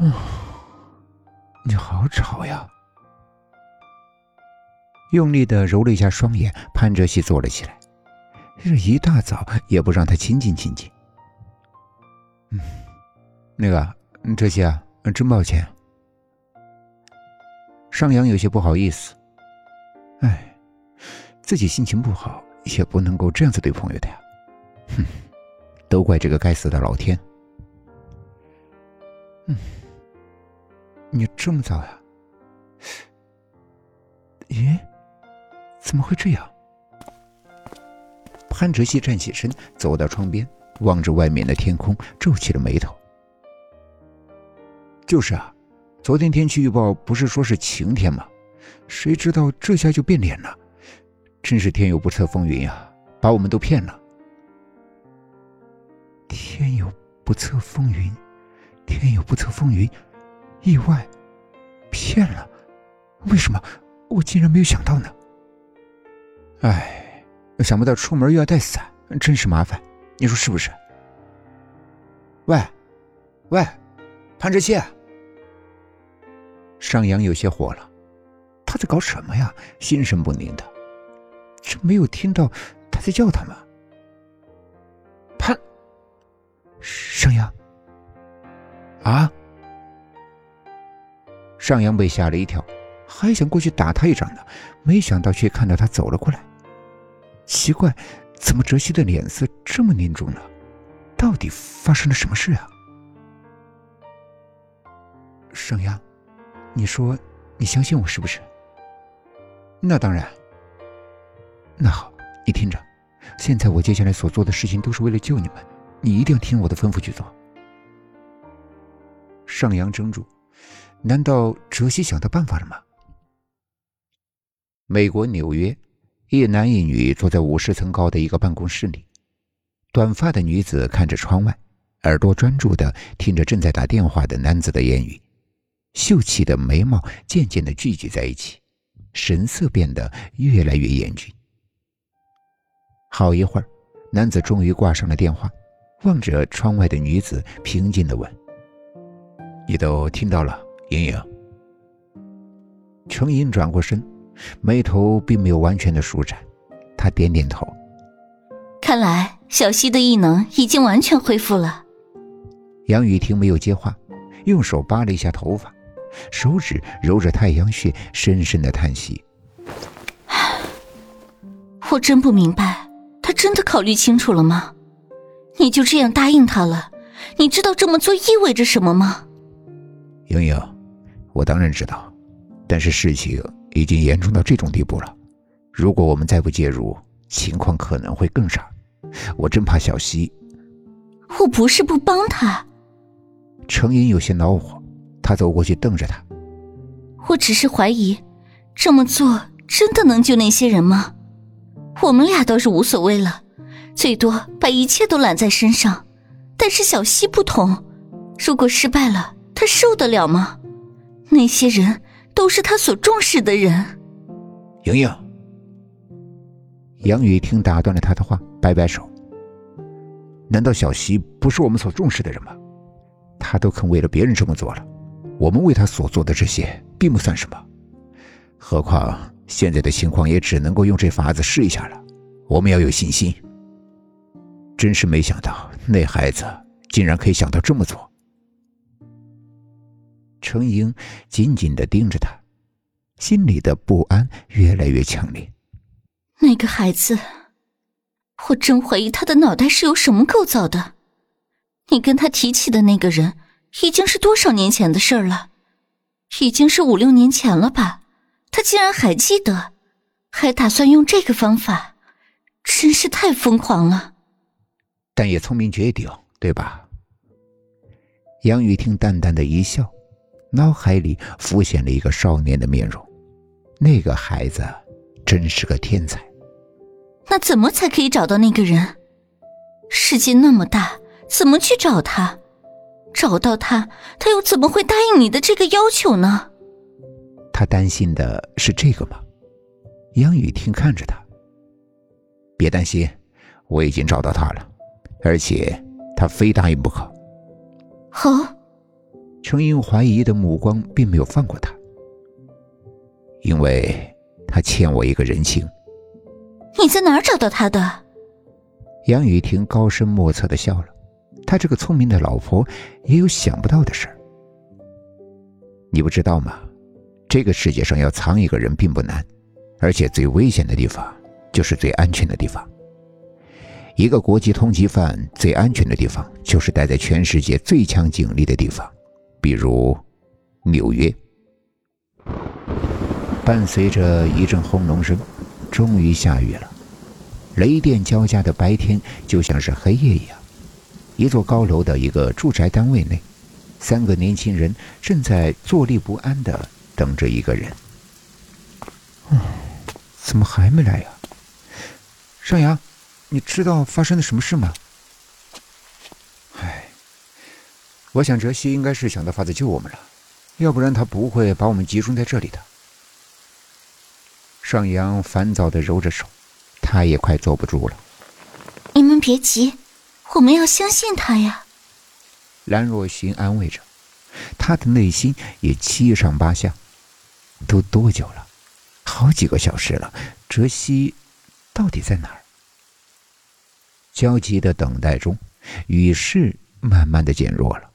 嗯，你好吵呀！用力的揉了一下双眼，潘哲熙坐了起来。这一大早也不让他亲近亲近。嗯，那个哲熙啊，真抱歉。尚扬有些不好意思。哎，自己心情不好也不能够这样子对朋友的呀。哼，都怪这个该死的老天。嗯，你这么早呀？咦，怎么会这样？潘哲熙站起身，走到窗边，望着外面的天空，皱起了眉头。就是啊，昨天天气预报不是说是晴天吗？谁知道这下就变脸了，真是天有不测风云呀，把我们都骗了。天有不测风云。天有不测风云，意外，骗了，为什么我竟然没有想到呢？哎，想不到出门又要带伞，真是麻烦，你说是不是？喂，喂，潘志熙，尚阳有些火了，他在搞什么呀？心神不宁的，这没有听到他在叫他吗？上扬被吓了一跳，还想过去打他一掌呢，没想到却看到他走了过来。奇怪，怎么哲熙的脸色这么凝重呢？到底发生了什么事啊？上扬，你说你相信我是不是？那当然。那好，你听着，现在我接下来所做的事情都是为了救你们，你一定要听我的吩咐去做。上扬怔住，难道哲熙想到办法了吗？美国纽约，一男一女坐在五十层高的一个办公室里，短发的女子看着窗外，耳朵专注的听着正在打电话的男子的言语，秀气的眉毛渐渐的聚集在一起，神色变得越来越严峻。好一会儿，男子终于挂上了电话，望着窗外的女子，平静的问。你都听到了，莹莹。程莹转过身，眉头并没有完全的舒展，她点点头。看来小溪的异能已经完全恢复了。杨雨婷没有接话，用手扒了一下头发，手指揉着太阳穴，深深的叹息。我真不明白，他真的考虑清楚了吗？你就这样答应他了？你知道这么做意味着什么吗？莹莹，我当然知道，但是事情已经严重到这种地步了。如果我们再不介入，情况可能会更差。我真怕小溪。我不是不帮他。程莹有些恼火，他走过去瞪着他。我只是怀疑，这么做真的能救那些人吗？我们俩倒是无所谓了，最多把一切都揽在身上。但是小溪不同，如果失败了。他受得了吗？那些人都是他所重视的人。莹莹，杨雨婷打断了他的话，摆摆手。难道小溪不是我们所重视的人吗？他都肯为了别人这么做了，我们为他所做的这些并不算什么。何况现在的情况也只能够用这法子试一下了。我们要有信心。真是没想到，那孩子竟然可以想到这么做。程英紧紧的盯着他，心里的不安越来越强烈。那个孩子，我真怀疑他的脑袋是由什么构造的。你跟他提起的那个人，已经是多少年前的事儿了？已经是五六年前了吧？他竟然还记得，还打算用这个方法，真是太疯狂了。但也聪明绝顶，对吧？杨雨婷淡淡的一笑。脑海里浮现了一个少年的面容，那个孩子真是个天才。那怎么才可以找到那个人？世界那么大，怎么去找他？找到他，他又怎么会答应你的这个要求呢？他担心的是这个吗？杨雨婷看着他，别担心，我已经找到他了，而且他非答应不可。好。程英怀疑的目光并没有放过他，因为他欠我一个人情。你在哪儿找到他的？杨雨婷高深莫测的笑了，他这个聪明的老婆也有想不到的事儿。你不知道吗？这个世界上要藏一个人并不难，而且最危险的地方就是最安全的地方。一个国际通缉犯最安全的地方就是待在全世界最强警力的地方，比如纽约。伴随着一阵轰隆声，终于下雨了。雷电交加的白天就像是黑夜一样。一座高楼的一个住宅单位内，三个年轻人正在坐立不安的等着一个人。嗯，怎么还没来呀？尚阳，你知道发生了什么事吗？我想哲西应该是想到法子救我们了，要不然他不会把我们集中在这里的。尚阳烦躁的揉着手，他也快坐不住了。你们别急，我们要相信他呀。兰若寻安慰着，他的内心也七上八下。都多久了？好几个小时了。哲西到底在哪儿？焦急的等待中，雨势慢慢的减弱了。